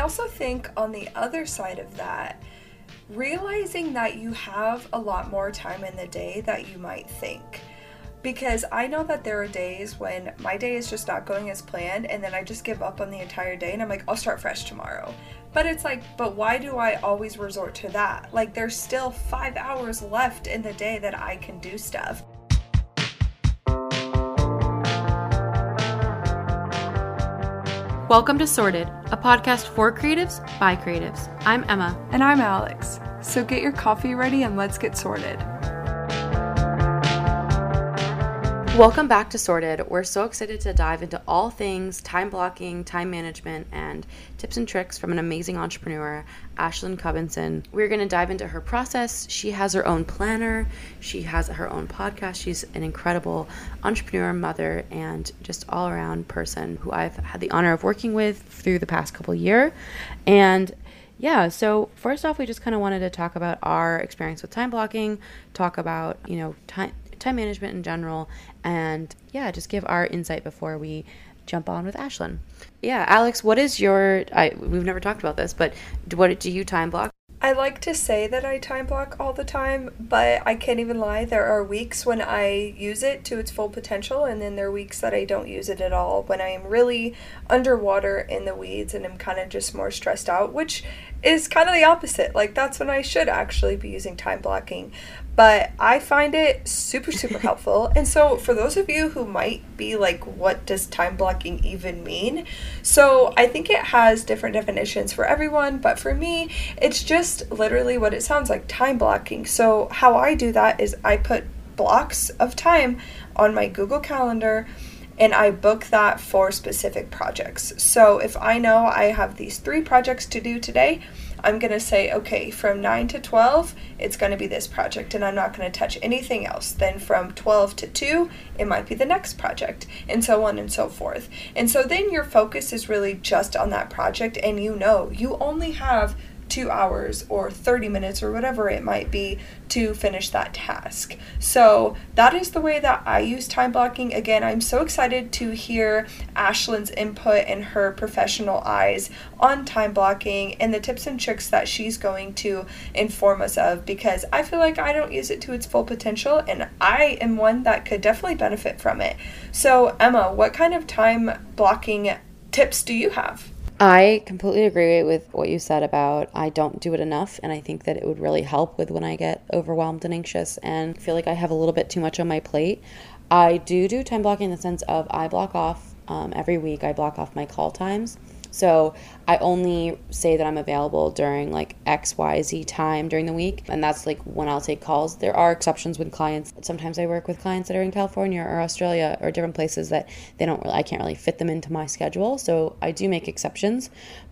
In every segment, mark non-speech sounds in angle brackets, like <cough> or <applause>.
also think on the other side of that, realizing that you have a lot more time in the day that you might think. Because I know that there are days when my day is just not going as planned, and then I just give up on the entire day and I'm like, I'll start fresh tomorrow. But it's like, but why do I always resort to that? Like, there's still five hours left in the day that I can do stuff. Welcome to Sorted, a podcast for creatives by creatives. I'm Emma. And I'm Alex. So get your coffee ready and let's get sorted. Welcome back to Sorted. We're so excited to dive into all things time blocking, time management, and tips and tricks from an amazing entrepreneur, Ashlynn Cubbison. We're going to dive into her process. She has her own planner, she has her own podcast. She's an incredible entrepreneur, mother, and just all around person who I've had the honor of working with through the past couple year. And yeah, so first off, we just kind of wanted to talk about our experience with time blocking, talk about, you know, time time management in general, and yeah, just give our insight before we jump on with Ashlynn. Yeah, Alex, what is your? I we've never talked about this, but what do you time block? I like to say that I time block all the time, but I can't even lie. There are weeks when I use it to its full potential, and then there are weeks that I don't use it at all when I am really underwater in the weeds and I'm kind of just more stressed out, which is kind of the opposite. Like, that's when I should actually be using time blocking but I find it super, super <laughs> helpful. And so, for those of you who might be like, what does time blocking even mean? So, I think it has different definitions for everyone, but for me, it's just literally what it sounds like time blocking. So, how I do that is I put blocks of time on my Google Calendar and I book that for specific projects. So, if I know I have these three projects to do today, I'm going to say, okay, from 9 to 12, it's going to be this project, and I'm not going to touch anything else. Then from 12 to 2, it might be the next project, and so on and so forth. And so then your focus is really just on that project, and you know you only have two hours or 30 minutes or whatever it might be to finish that task. So that is the way that I use time blocking. Again, I'm so excited to hear Ashlynn's input and her professional eyes on time blocking and the tips and tricks that she's going to inform us of because I feel like I don't use it to its full potential and I am one that could definitely benefit from it. So, Emma, what kind of time blocking tips do you have? I completely agree with what you said about I don't do it enough. And I think that it would really help with when I get overwhelmed and anxious and feel like I have a little bit too much on my plate. I do do time blocking in the sense of I block off um, every week, I block off my call times. So I only say that I'm available during like X, Y, Z time during the week. And that's like when I'll take calls. There are exceptions with clients. Sometimes I work with clients that are in California or Australia or different places that they don't really, I can't really fit them into my schedule. So I do make exceptions.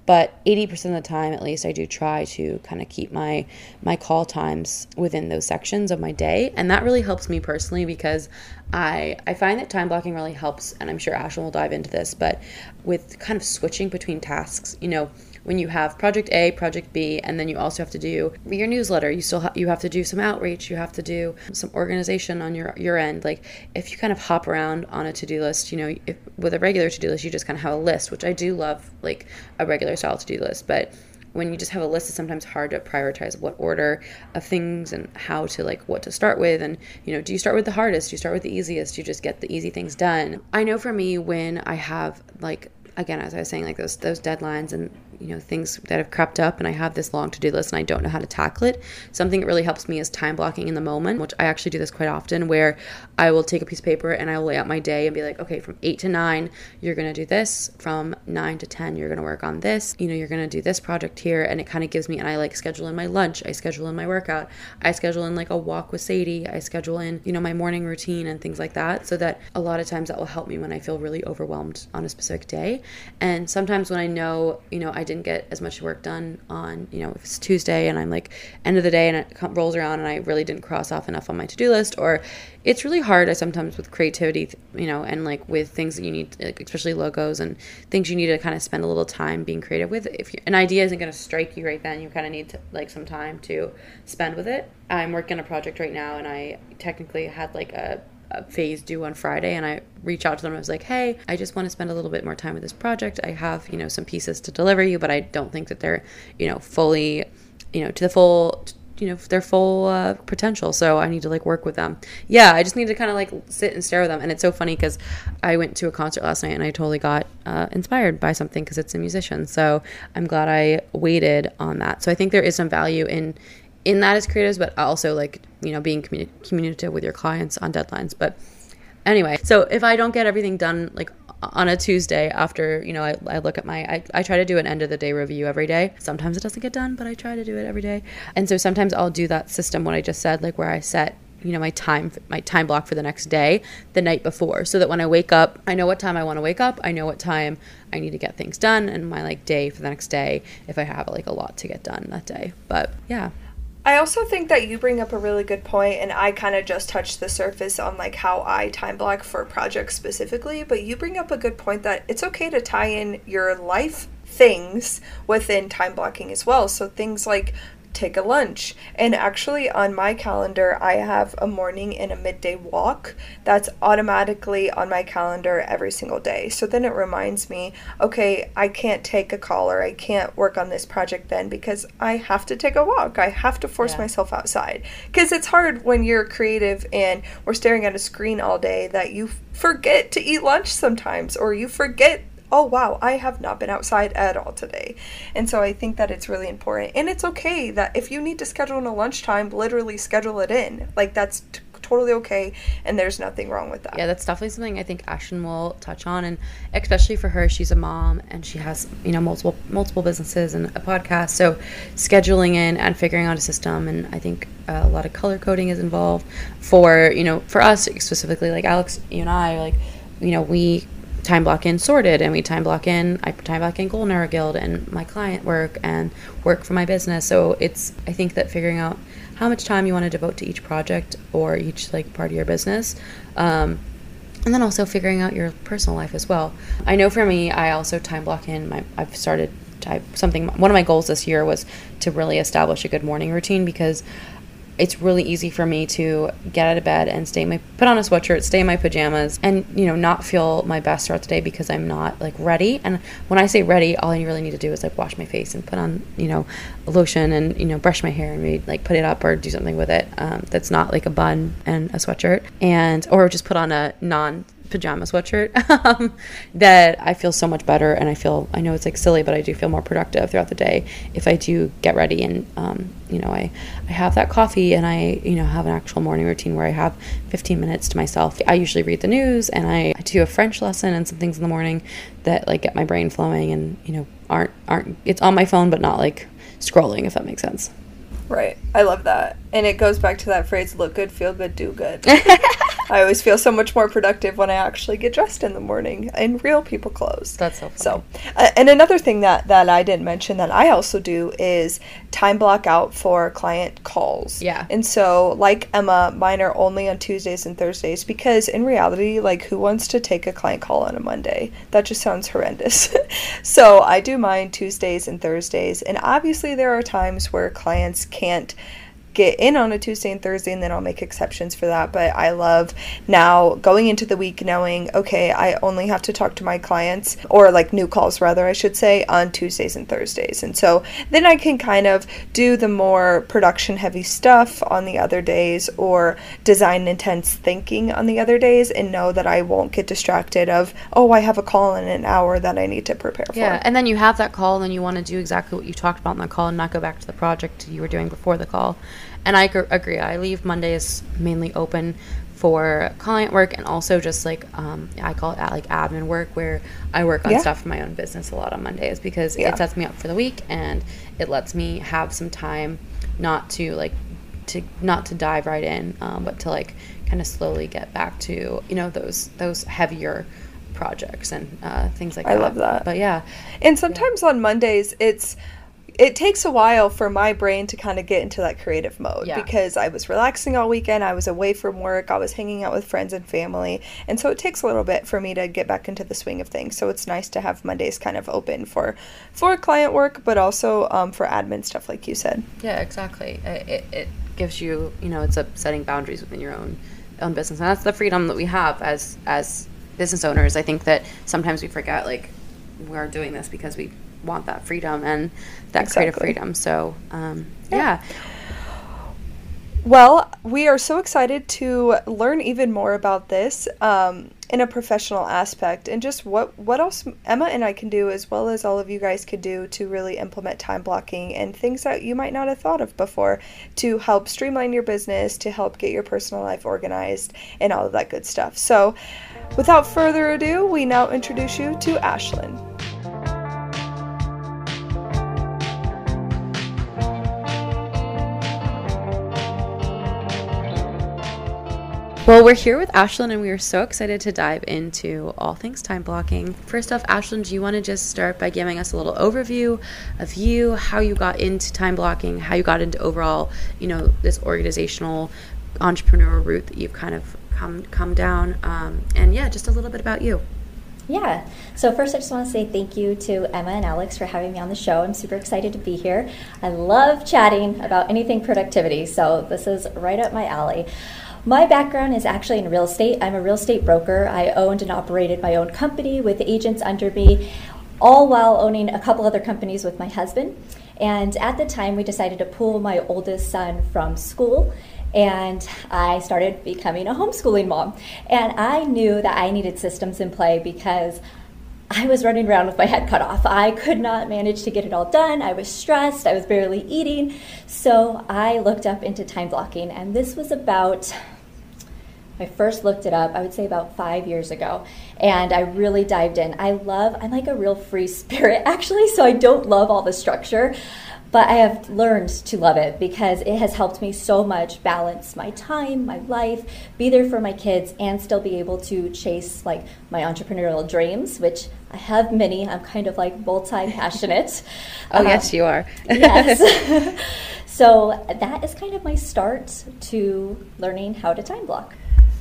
But 80% of the time, at least, I do try to kind of keep my my call times within those sections of my day, and that really helps me personally because I I find that time blocking really helps, and I'm sure Ashlynn will dive into this, but with kind of switching between tasks, you know, when you have project A, project B, and then you also have to do your newsletter. You still ha- you have to do some outreach. You have to do some organization on your your end. Like if you kind of hop around on a to do list, you know, if, with a regular to do list, you just kind of have a list, which I do love, like a regular style to do list, but when you just have a list it's sometimes hard to prioritize what order of things and how to like what to start with and you know do you start with the hardest do you start with the easiest do you just get the easy things done i know for me when i have like again as i was saying like those those deadlines and you know things that have crept up and i have this long to-do list and i don't know how to tackle it. Something that really helps me is time blocking in the moment which i actually do this quite often where i will take a piece of paper and i will lay out my day and be like okay from 8 to 9 you're going to do this. From 9 to 10 you're going to work on this. You know you're going to do this project here. And it kind of gives me and i like schedule in my lunch i schedule in my workout i schedule in like a walk with sadie i schedule in you know my morning routine and things like that so that a lot of times that will help me when i feel really overwhelmed on a specific day. And sometimes when i know you know i didn't get as much work done on, you know, if it's Tuesday and I'm like end of the day and it rolls around and I really didn't cross off enough on my to-do list or it's really hard I sometimes with creativity, you know, and like with things that you need, especially logos and things you need to kind of spend a little time being creative with. If an idea isn't going to strike you right then, you kind of need to like some time to spend with it. I'm working on a project right now and I technically had like a phase due on Friday and I reach out to them. I was like, hey, I just want to spend a little bit more time with this project. I have, you know, some pieces to deliver you, but I don't think that they're, you know, fully, you know, to the full you know their full uh, potential. So i need to like work with them. Yeah i just need to kind of like sit and stare with them. And it's so funny because i went to a concert last night and i totally got uh, inspired by something because it's a musician. So i'm glad i waited on that. So i think there is some value in in that as creatives but also like you know being communi- communicative with your clients on deadlines but anyway so if i don't get everything done like on a Tuesday after, you know, I, I look at my, I, I try to do an end of the day review every day. Sometimes it doesn't get done, but I try to do it every day. And so sometimes I'll do that system, what I just said, like where I set you know my time my time block for the next day the night before so that when i wake up i know what time i want to wake up i know what time i need to get things done and my like day for the next day if i have like a lot to get done that day but yeah I also think that you bring up a really good point, and I kind of just touched the surface on like how I time block for projects specifically. But you bring up a good point that it's okay to tie in your life things within time blocking as well. So things like take a lunch. And actually, on my calendar, I have a morning and a midday walk that's automatically on my calendar every single day. So then it reminds me, okay, I can't take a call or I can't work on this project then because I have to take a walk. I have to force yeah. myself outside. Because it's hard when you're creative and we're staring at a screen all day that you forget to eat lunch sometimes or you forget oh wow, I have not been outside at all today. And so I think that it's really important. And it's okay that if you need to schedule in a lunchtime, literally schedule it in. Like that's t- totally okay and there's nothing wrong with that. Yeah, that's definitely something I think Ashlynn will touch on and especially for her she's a mom and she has, you know, multiple multiple businesses and a podcast. So scheduling in and figuring out a system and I think uh, a lot of color coding is involved for, you know, for us specifically like Alex, you and I like you know, we time block in sorted and we time block in I time block in Golden Hour Guild and my client work and work for my business. So it's I think that figuring out how much time you want to devote to each project or each like part of your business. Um, and then also figuring out your personal life as well. I know for me, I also time block in my. I've started type something. One of my goals this year was to really establish a good morning routine because it's really easy for me to get out of bed and stay my put on a sweatshirt, stay in my pajamas, and you know not feel my best throughout the day because I'm not like ready. And when I say ready, all I really need to do is like wash my face and put on you know lotion and you know brush my hair and maybe like put it up or do something with it um, that's not like a bun and a sweatshirt and or just put on a non pajama sweatshirt <laughs> um, that I feel so much better and I feel I know it's like silly but I do feel more productive throughout the day if I do get ready and um, you know I I have that coffee and I you know have an actual morning routine where I have 15 minutes to myself I usually read the news and I, I do a French lesson and some things in the morning that like get my brain flowing and you know aren't aren't it's on my phone but not like scrolling if that makes sense Right. I love that. And it goes back to that phrase look good, feel good, do good. <laughs> I always feel so much more productive when I actually get dressed in the morning in real people clothes. That's so funny. So, uh, and another thing that, that I didn't mention that I also do is time block out for client calls. Yeah. And so, like Emma, mine are only on Tuesdays and Thursdays because in reality, like, who wants to take a client call on a Monday? That just sounds horrendous. <laughs> so, I do mine Tuesdays and Thursdays. And obviously, there are times where clients can't get in on a Tuesday and Thursday, and then I'll make exceptions for that. But I love now going into the week knowing, okay, I only have to talk to my clients, or like new calls rather, I should say, on Tuesdays and Thursdays. And so then I can kind of do the more production heavy stuff on the other days, or design intense thinking on the other days, and know that I won't get distracted of, oh, I have a call in an hour that I need to prepare for. Yeah, and then you have that call, and you want to do exactly what you talked about in the call and not go back to the project you were doing before the call. And I agree. I leave Mondays mainly open for client work and also just like um, I call it like admin work where I work on yeah. stuff for my own business a lot on Mondays because yeah. it sets me up for the week and it lets me have some time not to like to not to dive right in um, but to like kind of slowly get back to you know those those heavier projects and uh, things like I that. I love that. But yeah. And sometimes yeah. on Mondays it's it takes a while for my brain to kind of get into that creative mode yeah. because I was relaxing all weekend, I was away from work, I was hanging out with friends and family, and so it takes a little bit for me to get back into the swing of things. So it's nice to have Mondays kind of open for for client work, but also um, for admin stuff, like you said. Yeah, exactly. It, it gives you, you know, it's a setting boundaries within your own own business, and that's the freedom that we have as as business owners. I think that sometimes we forget like we're doing this because we want that freedom and that exactly. creative freedom. So um, yeah. yeah. Well, we are so excited to learn even more about this um, in a professional aspect and just what, what else Emma and I can do, as well as all of you guys could do to really implement time blocking and things that you might not have thought of before to help streamline your business, to help get your personal life organized, and all of that good stuff. So, without further ado, we now introduce you to Ashlynn. Well, we're here with Ashlynn, and we are so excited to dive into all things time blocking. First off, Ashlynn, do you want to just start by giving us a little overview of you, how you got into time blocking, how you got into overall, you know, this organizational entrepreneur route that you've kind of come come down, um, and yeah, just a little bit about you. Yeah. So first, I just want to say thank you to Emma and Alex for having me on the show. I'm super excited to be here. I love chatting about anything productivity, so this is right up my alley. My background is actually in real estate. I'm a real estate broker. I owned and operated my own company with agents under me, all while owning a couple other companies with my husband. And at the time, we decided to pull my oldest son from school and I started becoming a homeschooling mom. And I knew that I needed systems in play because I was running around with my head cut off. I could not manage to get it all done. I was stressed. I was barely eating. So I looked up into time blocking, and this was about. I first looked it up, I would say about five years ago, and I really dived in. I love, I'm like a real free <laughs> spirit actually, so I don't love all the structure but I have learned to love it because it has helped me so much balance my time, my life, be there for my kids, and still be able to chase like my entrepreneurial dreams, which I have many. I'm kind of like multi passionate. <laughs> oh, um, yes, you are. yes. <laughs> <laughs> so that is kind of my start to learning how to time block.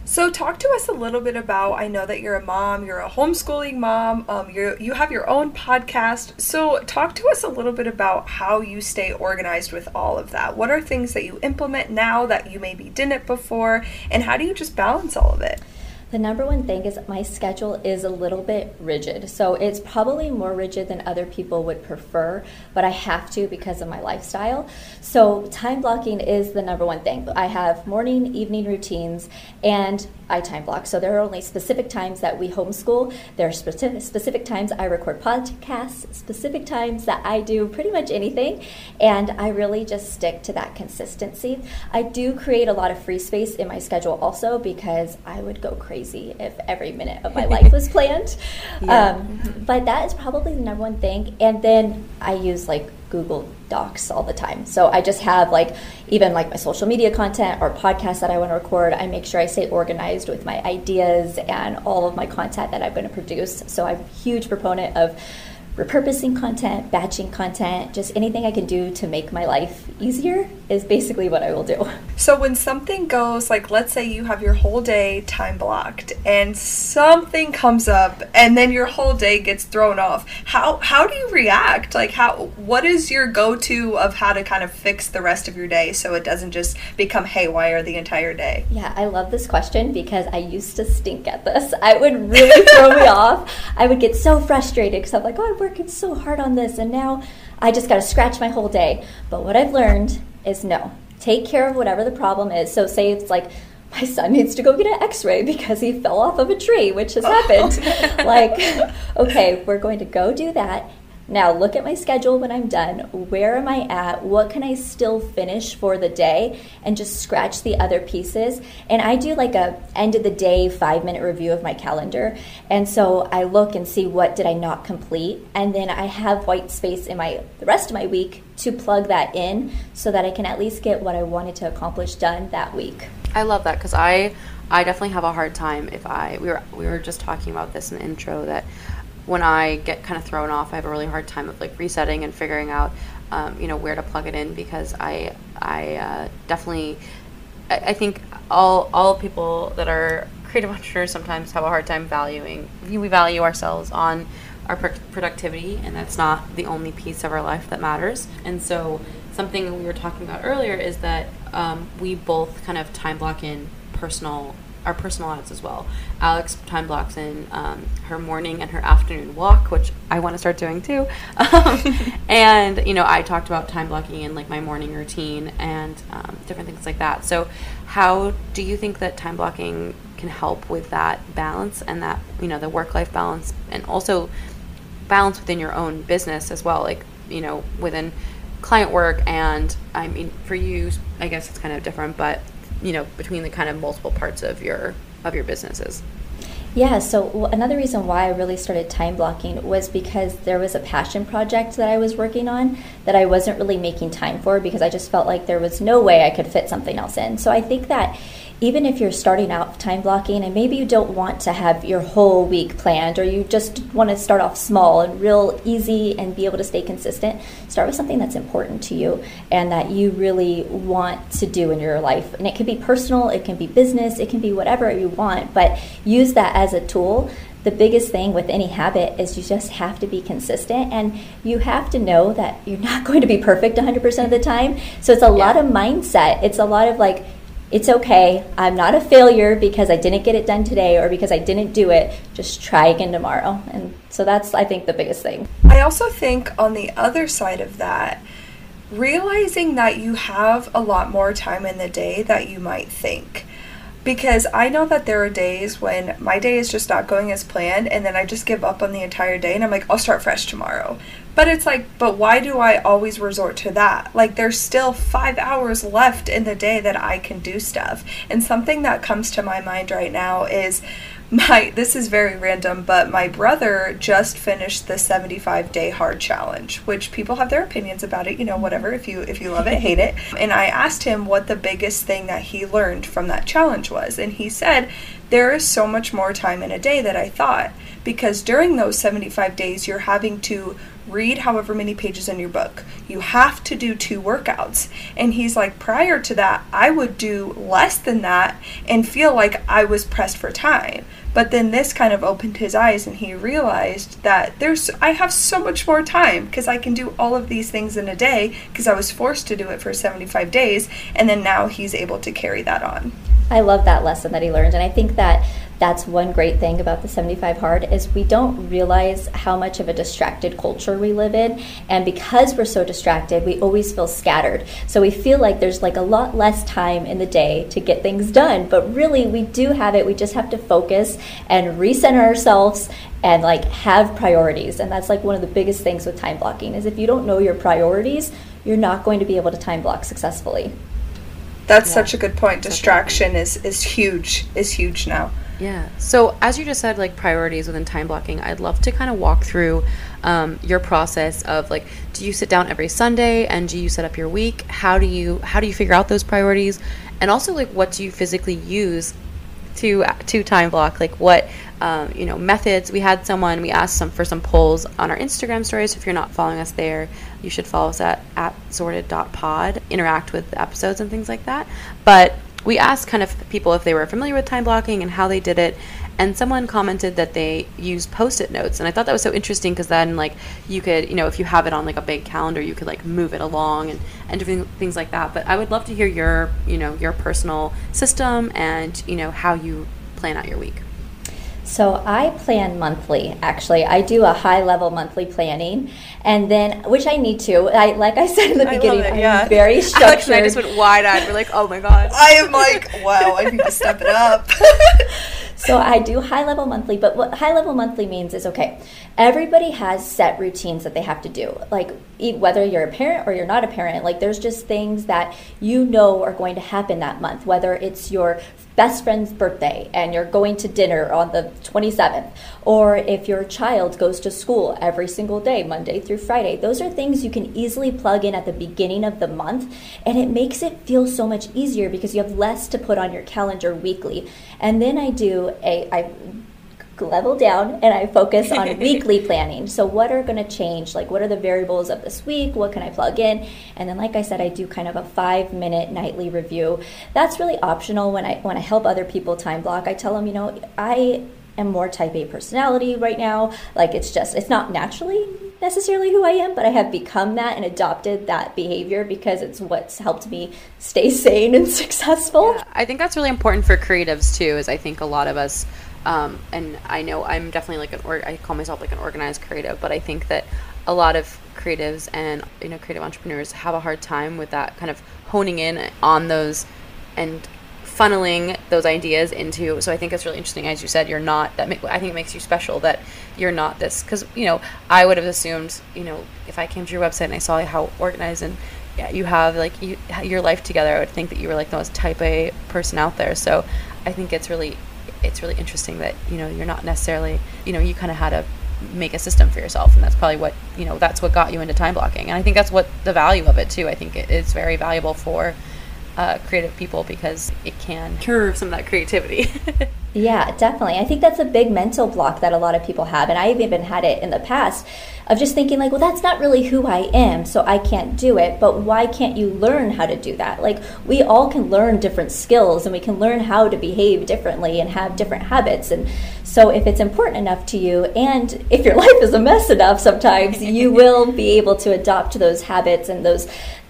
So, talk to us a little bit about. I know that you're a mom. You're a homeschooling mom. Um, you you have your own podcast. So, talk to us a little bit about how you stay organized with all of that. What are things that you implement now that you maybe didn't before, and how do you just balance all of it? The number one thing is my schedule is a little bit rigid. So it's probably more rigid than other people would prefer, but I have to because of my lifestyle. So time blocking is the number one thing. I have morning, evening routines, and I time block. So there are only specific times that we homeschool. There are specific, specific times I record podcasts, specific times that I do pretty much anything, and I really just stick to that consistency. I do create a lot of free space in my schedule also because I would go crazy if every minute of my <laughs> life was planned. Yeah. Um, but that is probably the number one thing. And then I use like Google Docs all the time. So I just have like even like my social media content or podcasts that I want to record. I make sure I stay organized with my ideas and all of my content that I'm going to produce. So I'm a huge proponent of repurposing content, batching content, just anything I can do to make my life easier is basically what I will do. So when something goes like let's say you have your whole day time blocked and something comes up and then your whole day gets thrown off. How how do you react? Like how what is your go-to of how to kind of fix the rest of your day so it doesn't just become haywire the entire day? Yeah, I love this question because I used to stink at this. I would really throw me <laughs> off. I would get so frustrated because I'm like, "Oh, working so hard on this and now I just got to scratch my whole day. But what I've learned is no, take care of whatever the problem is. So, say it's like, my son needs to go get an x-ray because he fell off of a tree which has happened <laughs> oh. like okay we're going to go do that now, look at my schedule when I'm done. Where am I at? What can I still finish for the day? And just scratch the other pieces. And I do like a end of the day 5-minute review of my calendar. And so I look and see what did I not complete, and then I have white space in my the rest of my week to plug that in so that I can at least get what I wanted to accomplish done that week. I love that cuz I I definitely have a hard time if I we were we were just talking about this in the intro that when I get kind of thrown off, I have a really hard time of like resetting and figuring out, um, you know, where to plug it in because I I uh, definitely I, I, think all all people that are creative entrepreneurs sometimes have a hard time valuing we value ourselves on our productivity and that's not the only piece of our life that matters. And so something we were talking about earlier is that um, we both kind of time block in personal our personal lives as well. Alex time blocks in um, her morning and her afternoon walk, which I want to start doing too. <laughs> Um, and you know, I talked about time blocking in like my morning routine and um, different things like that. So, how do you think that time blocking can help with that balance and that you know the work life balance and also balance within your own business as well? Like you know within client work and I mean for you I guess it's kind of different but you know between the kind of multiple parts of your of your businesses yeah, so another reason why I really started time blocking was because there was a passion project that I was working on that I wasn't really making time for because I just felt like there was no way I could fit something else in. So I think that even if you're starting out time blocking and maybe you don't want to have your whole week planned or you just want to start off small and real easy and be able to stay consistent, start with something that's important to you and that you really want to do in your life. And it can be personal, it can be business, it can be whatever you want, but use that as a tool the biggest thing with any habit is you just have to be consistent and you have to know that you're not <laughs> going to be perfect 100% of the time. So it's a yeah. lot of mindset. It's a lot of like, it's okay. I'm not a failure because I didn't get it done today or because I didn't do it. Just try again tomorrow. And so that's, I think, the biggest thing. I also think on the other side of that, realizing that you have a lot more time in the day that you might think because I know that there are days when my day is just not going as planned and then I just give up on the entire day and I'm like, I'll start fresh tomorrow. But it's like, but why do I always resort to that? Like, there's still five hours left in the day that I can do stuff. And something that comes to my mind right now is my <laughs> this is very random but my brother just finished the 75 day hard challenge which people have their opinions about it you know whatever if you if you love it hate it <laughs> and i asked him what the biggest thing that he learned from that challenge was and he said there is so much more time in a day that i thought because during those 75 days you're having to read however many pages in your book. You have to do two workouts. And he's like, prior to that, I would do less than that and feel like I was pressed for time. But then this kind of opened his eyes and he realized that there's I have so much more time because I can do all of these things in a day because I was forced to do it for 75 days and then now he's able to carry that on. I love that lesson that he learned and I think that that's one great thing about the 75 hard is we don't realize how much of a distracted culture we live in. And because we're so distracted we always feel scattered. So we feel like there's like a lot less time in the day to get things done. But really we do have it. We just have to focus and recenter ourselves and like have priorities. And that's like one of the biggest things with time blocking is if you don't know your priorities you're not going to be able to time block successfully that's yeah. such a good point distraction is is huge is huge now yeah. So as you just said, like priorities within time blocking, I'd love to kind of walk through um, your process of like, do you sit down every Sunday and do you set up your week? How do you how do you figure out those priorities? And also like, what do you physically use to to time block? Like what um, you know methods? We had someone we asked some for some polls on our Instagram stories. If you're not following us there, you should follow us at at sorted.pod. Interact with episodes and things like that. But we asked kind of people if they were familiar with time blocking and how they did it and someone commented that they use post-it notes and i thought that was so interesting because then like you could you know if you have it on like a big calendar you could like move it along and and different things like that but i would love to hear your you know your personal system and you know how you plan out your week so I plan monthly. Actually, I do a high level monthly planning, and then which I need to. I like I said in the I beginning, it, yeah. I'm very structured. <laughs> Alex and I just went wide eyed. We're like, oh my god. I am like, wow, I need to step it up. <laughs> so I do high level monthly, but what high level monthly means is okay. Everybody has set routines that they have to do, like whether you're a parent or you're not a parent. Like there's just things that you know are going to happen that month, whether it's your best friend's birthday and you're going to dinner on the 27th, or if your child goes to school every single day, Monday through Friday. Those are things you can easily plug in at the beginning of the month, and it makes it feel so much easier because you have less to put on your calendar weekly. And then I do a, I level down and I focus on <laughs> weekly planning. So what are going to change? Like what are the variables of this week? What can I plug in? And then like I said I do kind of a 5 minute nightly review. That's really optional when I when I help other people time block. I tell them, you know, I am more type A personality right now. Like it's just it's not naturally necessarily who I am, but I have become that and adopted that behavior because it's what's helped me stay <laughs> sane and successful. Yeah, I think that's really important for creatives too. Is I think a lot of us, um, and I know I'm definitely like an I call myself like an organized creative, but I think that a lot of creatives and you know creative entrepreneurs have a hard time with that kind of honing in on those and funneling those ideas into so i think it's really interesting as you said you're not that make, i think it makes you special that you're not this because you know i would have assumed you know if i came to your website and i saw how organized and yeah, you have like you, your life together i would think that you were like the most type a person out there. So i think it's really it's really interesting that you know you're not necessarily you know you kind of had to make a system for yourself and that's probably what you know that's what got you into time blocking and i think that's what the value of it too i think it is very valuable for uh, creative people because it can curve some of that creativity. <laughs> yeah, definitely. I think that's a big mental block that a lot of people have. And I've even had it in the past of just thinking, like, well, that's not really who I am, so I can't do it. But why can't you learn how to do that? Like, we all can learn different skills and we can learn how to behave differently and have different habits. And so, if it's important enough to you, and if your <laughs> life is a mess enough sometimes, you <laughs> will be able to adopt those habits and those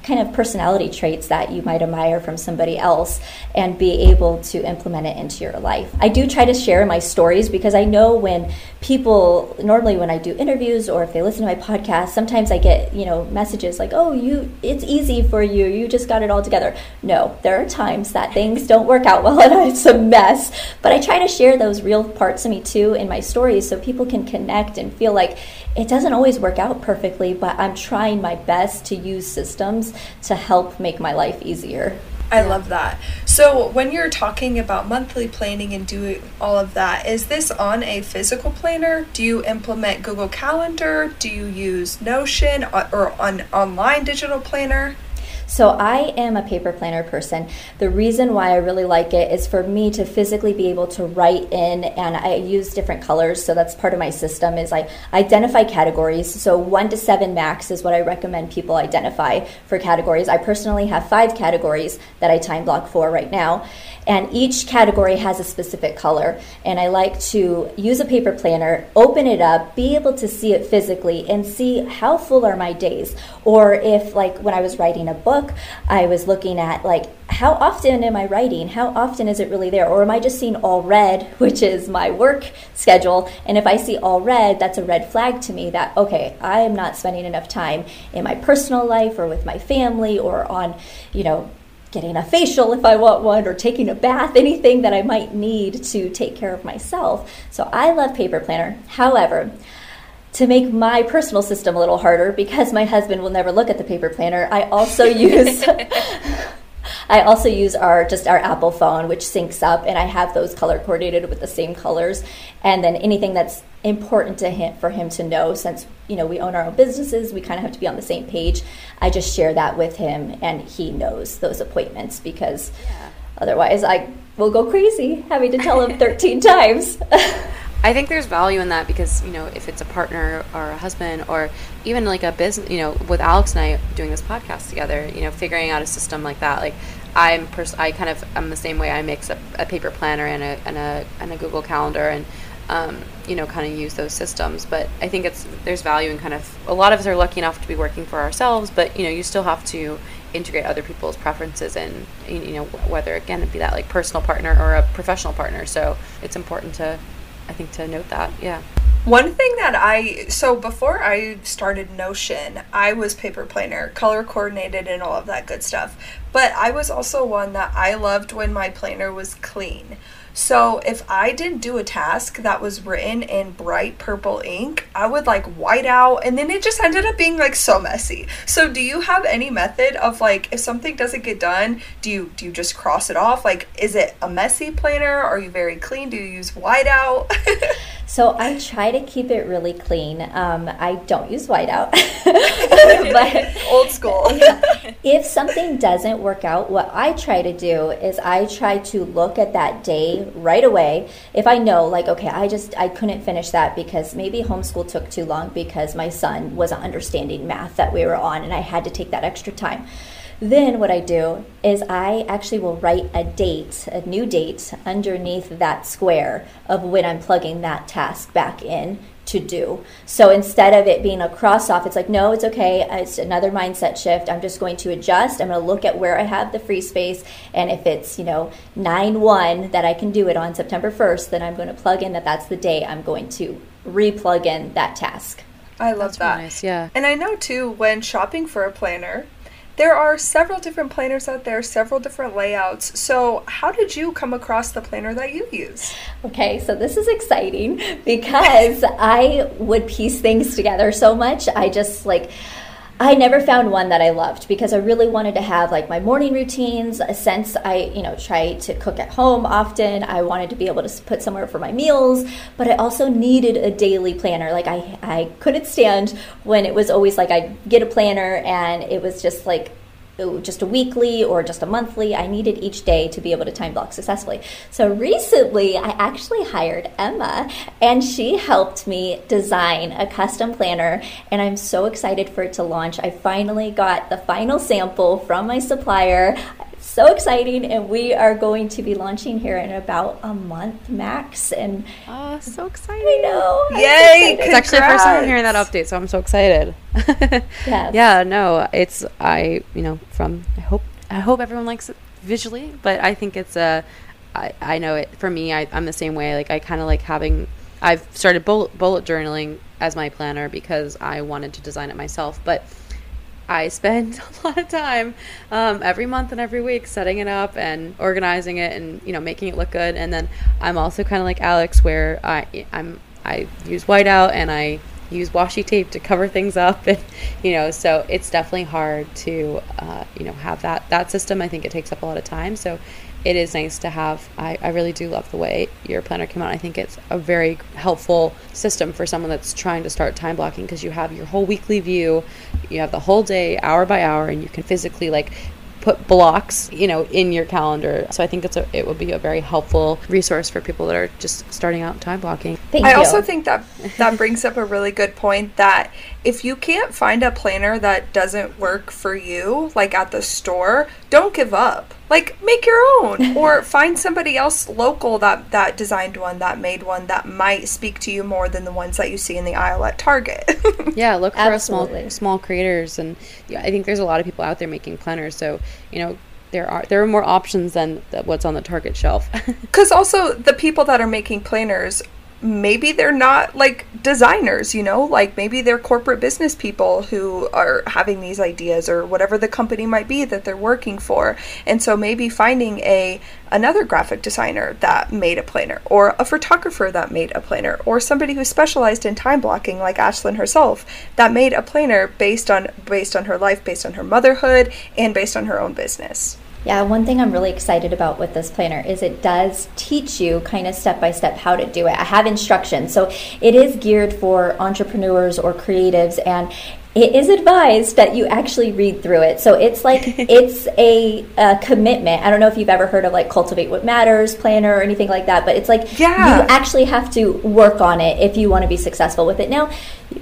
kind of personality traits that you might admire from somebody else and be able to implement it into your life. I do try to share my stories because I know when people normally when I do interviews or if they listen to my podcast, sometimes I get, you know, messages like, "Oh, you it's easy for you. You just got it all together." No, there are times that things don't work out well <laughs> and it's a mess, but I try to share those real parts of me too in my stories so people can connect and feel like it doesn't always work out perfectly, but I'm trying my best to use systems to help make my life easier. I yeah. love that. So, when you're talking about monthly planning and doing all of that, is this on a physical planner? Do you implement Google Calendar? Do you use Notion uh, or an online digital planner? So I am a paper planner person. The reason why I really like it is for me to physically be able to write in and I use different colors. So that's part of my system is I identify categories. So 1 to 7 max is what I recommend people identify for categories. I personally have 5 categories that I time block for right now and each category has a specific color. And I like to use a paper planner, open it up, be able to see it physically, and see how full are my days. Or if, like, when I was writing a book, I was looking at, like, how often am I writing? How often is it really there? Or am I just seeing all red, <laughs> which is my work schedule? And if I see all red, that's a red flag to me that, okay, I am not spending enough time in my personal life or with my family or on, you know, getting a facial if I want one, or taking a bath, anything that I might need to take care of myself. So I love Paper Planner. However, to make my personal system a little harder, because my husband will never look at the paper planner, I also <laughs> use I also use our just our Apple phone, which syncs up, and I have those color coordinated with the same colors. And then anything that's important to him for him to know, since you know we own our own businesses, we kind of have to be on the same page. I just share that with him, and he knows those appointments because yeah. otherwise I will go crazy having to tell him 13 times. <laughs> I think there's value in that because you know if it's a partner or a husband or even like a business, you know, with Alex and I doing this podcast together, you know, figuring out a system like that, like I'm pers- I kind of am the same way. I mix a, a paper planner and a and a and a Google Calendar and um, you know kind of use those systems. But I think it's there's value in kind of a lot of us are lucky enough to be working for ourselves, but you know you still have to integrate other people's preferences and you know whether again it be that like personal partner or a professional partner. So it's important to I think to note that. Yeah. One thing that I so before I started Notion, I was paper planner, color coordinated and all of that good stuff. But I was also one that I loved when my planner was clean. So if I didn't do a task that was written in bright purple ink, I would like white out and then it just ended up being like so messy. So do you have any method of like if something doesn't get done, do you do you just cross it off? Like is it a messy planner? Are you very clean? Do you use white out? <laughs> So I try to keep it really clean. Um, I don't use whiteout, <laughs> <laughs> but old school. <laughs> if something doesn't work out, what I try to do is I try to look at that day right away. If I know, like, okay, I just I couldn't finish that because maybe homeschool took too long because my son wasn't understanding math that we were on, and I had to take that extra time. Then what I do is I actually will write a date, a new date underneath that square of when I'm plugging that task back in to do. So instead of it being a cross off, it's like, no, it's okay. It's another mindset shift. I'm just going to adjust. I'm going to look at where I have the free space. And if it's, you know, 9 1 that I can do it on September 1st, then I'm going to plug in that that's the day I'm going to re plug in that task. I love That's that. nice, yeah. And I know too, when shopping for a planner, there are several different planners out there, several different layouts. So, how did you come across the planner that you use? Okay, so this is exciting because I would piece things together so much. I just like, I never found one that I loved because I really wanted to have like my morning routines. Since I, you know, try to cook at home often, I wanted to be able to put somewhere for my meals, but I also needed a daily planner. Like I, I couldn't stand when it was always like I get a planner and it was just like just a weekly or just a monthly. I needed each day to be able to time block successfully. So recently, I actually hired Emma and she helped me design a custom planner. And I'm so excited for it to launch. I finally got the final sample from my supplier. So exciting, and we are going to be launching here in about a month max. And Oh, so exciting. I know, I'm so Yay. It's actually the first time I'm hearing that update, so I'm so excited. <laughs> Yes. Yeah, no, it's I, you know, from I hope I hope everyone likes it visually, but I think it's a I, I know it for me. I, I'm the same way. Like I kind of like having. I've started bullet bullet journaling as my planner because I wanted to design it myself, but I spend <laughs> a lot of time um, every month and every week setting it up and organizing it and you know making it look good. And then I'm also kind of like Alex, where I I'm I use whiteout and I use washi tape to cover things up, <laughs> and you know so it's definitely hard to uh, you know have that that system. I think it takes up a lot of time. So it is nice to have. I, I really do love the way your planner came out. I think it's a very helpful system for someone that's trying to start time blocking because you have your whole weekly view, you have the whole day, hour by hour, and you can physically like put blocks, you know, in your calendar. So I think it's a it would be a very helpful resource for people that are just starting out time blocking. Thank I you. also think that that brings up a really good point that if you can't find a planner that doesn't work for you, like at the store, don't give up. Like make your own <laughs> or find somebody else local that that designed one, that made one that might speak to you more than the ones that you see in the aisle at Target. <laughs> Yeah, look for a Absolutely. small small creators, and yeah, I think there's a lot of people out there making planners. So you know there are there are more options than the, what's on the Target shelf. <laughs> Because also the people that are making planners, maybe they're not like designers, you know, like maybe they're corporate business people who are having these ideas or whatever the company might be that they're working for. And so maybe finding a another graphic designer that made a planner or a photographer that made a planner or somebody who specialized in time blocking like Ashlynn herself that made a planner based on based on her life, based on her motherhood and based on her own business. Yeah, one thing I'm really excited about with this planner is it does teach you kind of step by step how to do it. I have instructions. So it is geared for entrepreneurs or creatives and it is advised that you actually read through it. So it's like <laughs> it's a, a commitment. I don't know if you've ever heard of like Cultivate What Matters planner or anything like that, but it's like Yeah. you actually have to work on it if you want to be successful with it. Now,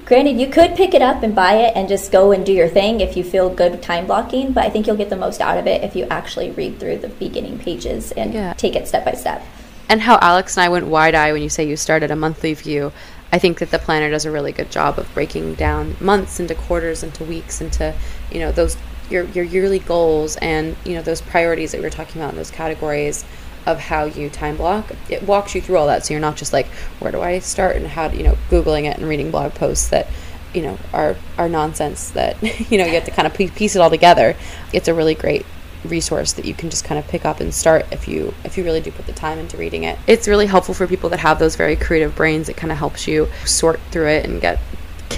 granted, you could pick it up and buy it and just go and do your thing if you feel good time blocking, but I think you'll get the most out of it if you actually read through the beginning pages and Yeah. take it step by step. and how Alex and I went wide eye when you say you started a monthly view. I think that the planner does a really good job of breaking down months into quarters, into weeks, into you know those your your yearly goals and you know those priorities that we were talking about in those categories of how you time block. It walks you through all that, so you're not just like where do I start and how do you know googling it and reading blog posts that you know are are nonsense that <laughs> you know you have to kind of piece it all together. It's a really great resource that you can just kind of pick up and start if you if you really do put the time into reading it. It's really helpful for people that have those very creative brains. It kind of helps you sort through it and get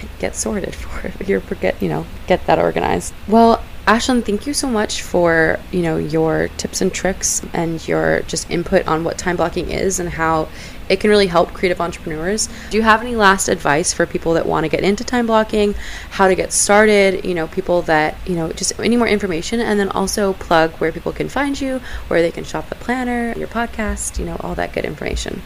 <laughs> get sorted for your get you know get that organized. Well, Ashlynn, thank you so much for you know your tips and tricks and your just input on what time blocking is and how it can really help creative entrepreneurs. Do you have any last advice for people that want to get into time blocking, how to get started, you know, people that, you know, just any more information and then also plug where people can find you, where they can shop the planner, your podcast, you know, all that good information.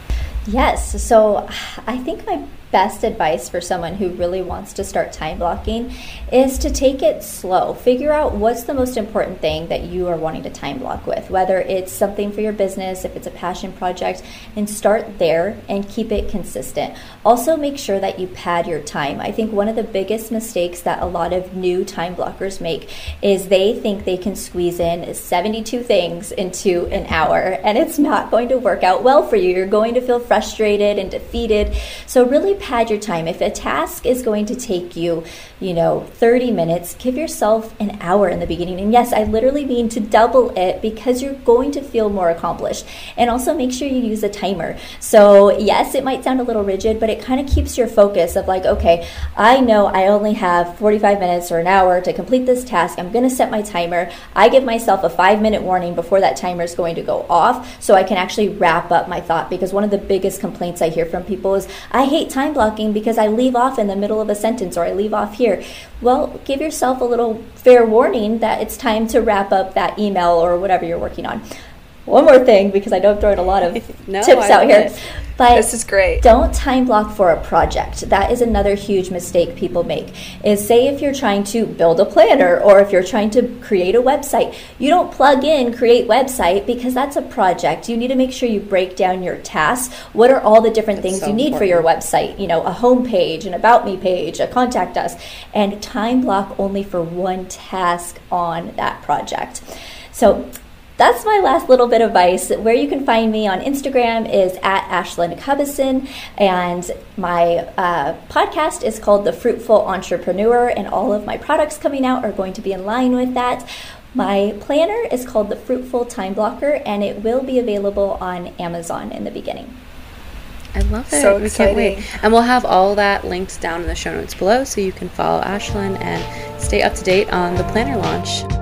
Yes. So I think my best advice for someone who really wants to start time blocking is to take it slow. Figure out what's the most important thing that you are wanting to time block with, whether it's something for your business, if it's a passion project, and start there and keep it consistent. Also, make sure that you pad your time. I think one of the biggest mistakes that a lot of new time blockers make is they think they can squeeze in 72 things into an hour, and it's not going to work out well for you. You're going to feel frustrated and defeated. So, really pad your time. If a task is going to take you, you know, 30 minutes, give yourself an hour in the beginning. And yes, I literally mean to double it because you're going to feel more accomplished. And also make sure you use a timer. So, yes, it might sound a little rigid, but it kind of keeps your focus of like, okay, I know I only have 45 minutes or an hour to complete this task. I'm going to set my timer. I give myself a five minute warning before that timer is going to go off so I can actually wrap up my thought because one of the biggest complaints I hear from people is, I hate time blocking because I leave off in the middle of a sentence or I leave off here. Well, give yourself a little fair warning that it's time to wrap up that email or whatever you're working on. One more thing, because I know I'm throwing a lot of <laughs> no, tips out here. It. But this is great. Don't time block for a project. That is another huge mistake people make. Is say if you're trying to build a planner or if you're trying to create a website, you don't plug in create website because that's a project. You need to make sure you break down your tasks. What are all the different that's things so you need important. for your website? You know, a home page, an about me page, a contact us, and time block only for one task on that project. So that's my last little bit of advice. Where you can find me on Instagram is at Ashlynn Cubbison, and my uh, podcast is called The Fruitful Entrepreneur, and all of my products coming out are going to be in line with that. My planner is called The Fruitful Time Blocker, and it will be available on Amazon in the beginning. I love it. So we can't wait. And we'll have all that linked down in the show notes below so you can follow Ashlynn and stay up to date on the planner launch.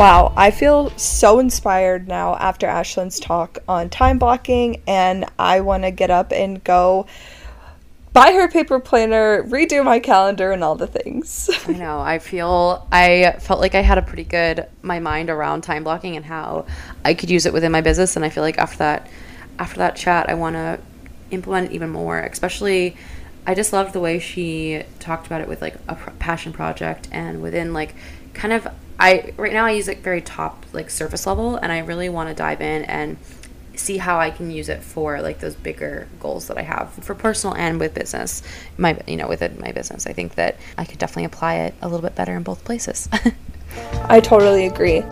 Wow, I feel so inspired now after Ashlynn's talk on time blocking, and I want to get up and go buy her paper planner, redo my calendar, and all the things. <laughs> I know. I feel I felt like I had a pretty good my mind around time blocking and how I could use it within my business, and I feel like after that after that chat, I want to implement it even more, especially. I just loved the way she talked about it with like a passion project and within like kind of I right now I use like very top like surface level, and I really want to dive in and see how I can use it for like those bigger goals that I have for personal and with business. My you know within my business, I think that I could definitely apply it a little bit better in both places. <laughs> I totally agree.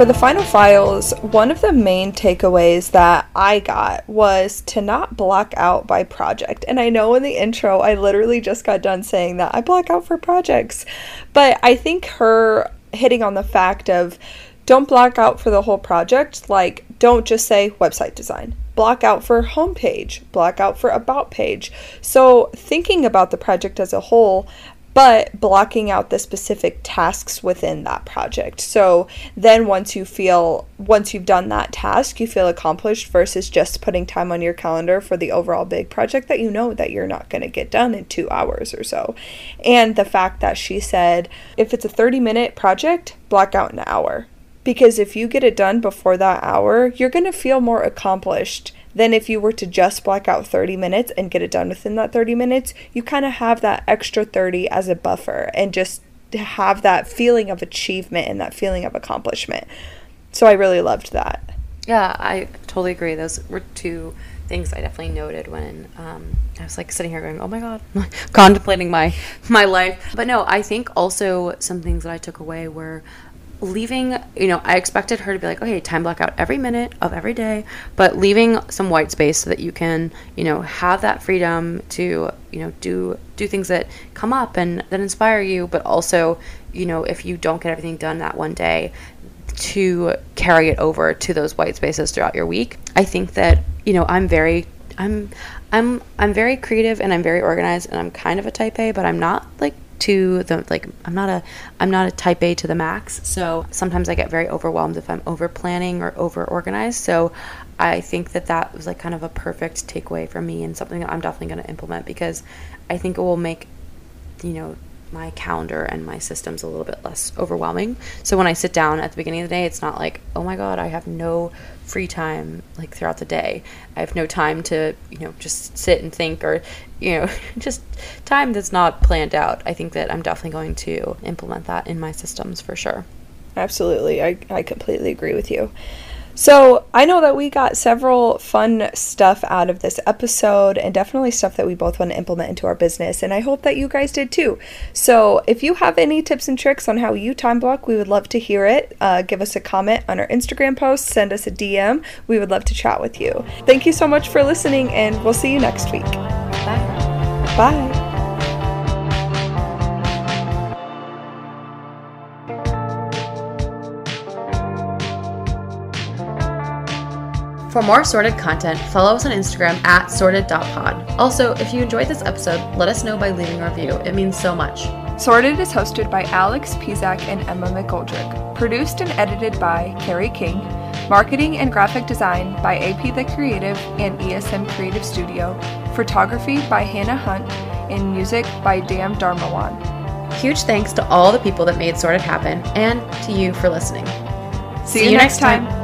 For the final files, one of the main takeaways that I got was to not block out by project. And I know in the intro, I literally just got done saying that I block out for projects. But I think her hitting on the fact of don't block out for the whole project, like don't just say website design. Block out for homepage, block out for about page. So, thinking about the project as a whole, but blocking out the specific tasks within that project. So then once you feel once you've done that task, you feel accomplished versus just putting time on your calendar for the overall big project that you know that you're not going to get done in 2 hours or so. And the fact that she said if it's a 30-minute project, block out an hour. Because if you get it done before that hour, you're going to feel more accomplished than if you were to just block out 30 minutes and get it done within that 30 minutes. You kind of have that extra 30 as a buffer and just have that feeling of achievement and that feeling of accomplishment. So I really loved that. Yeah, I totally agree. Those were two things I definitely noted when um, I was like sitting here going, "Oh my god," <laughs> contemplating my my life. But no, I think also some things that I took away were leaving, you know, I expected her to be like, okay, time block out every minute of every day, but leaving some white space so that you can, you know, have that freedom to, you know, do do things that come up and that inspire you, but also, you know, if you don't get everything done that one day, to carry it over to those white spaces throughout your week. I think that, you know, I'm very I'm I'm I'm very creative and I'm very organized and I'm kind of a type A, but I'm not like to the like I'm not a I'm not a type A to the max. So sometimes I get very overwhelmed if I'm over planning or over organized. So I think that that was like kind of a perfect takeaway for me and something that I'm definitely going to implement because I think it will make you know my calendar and my systems a little bit less overwhelming. So when I sit down at the beginning of the day, it's not like, oh my God, I have no free time like throughout the day. I have no time to, you know, just sit and think or, you know, <laughs> just time that's not planned out. I think that I'm definitely going to implement that in my systems for sure. Absolutely. I, I completely agree with you. So, I know that we got several fun stuff out of this episode and definitely stuff that we both want to implement into our business. And I hope that you guys did too. So, if you have any tips and tricks on how you time block, we would love to hear it. Uh, give us a comment on our Instagram post, send us a DM. We would love to chat with you. Thank you so much for listening, and we'll see you next week. Bye. Bye. For more sorted content, follow us on Instagram at sorted.pod. Also, if you enjoyed this episode, let us know by leaving a review. It means so much. Sorted is hosted by Alex Pizak and Emma McGoldrick. Produced and edited by Carrie King. Marketing and graphic design by AP The Creative and ESM Creative Studio. Photography by Hannah Hunt. And music by Dan Dharmawan. Huge thanks to all the people that made Sorted happen and to you for listening. See, See you, you, next time. time.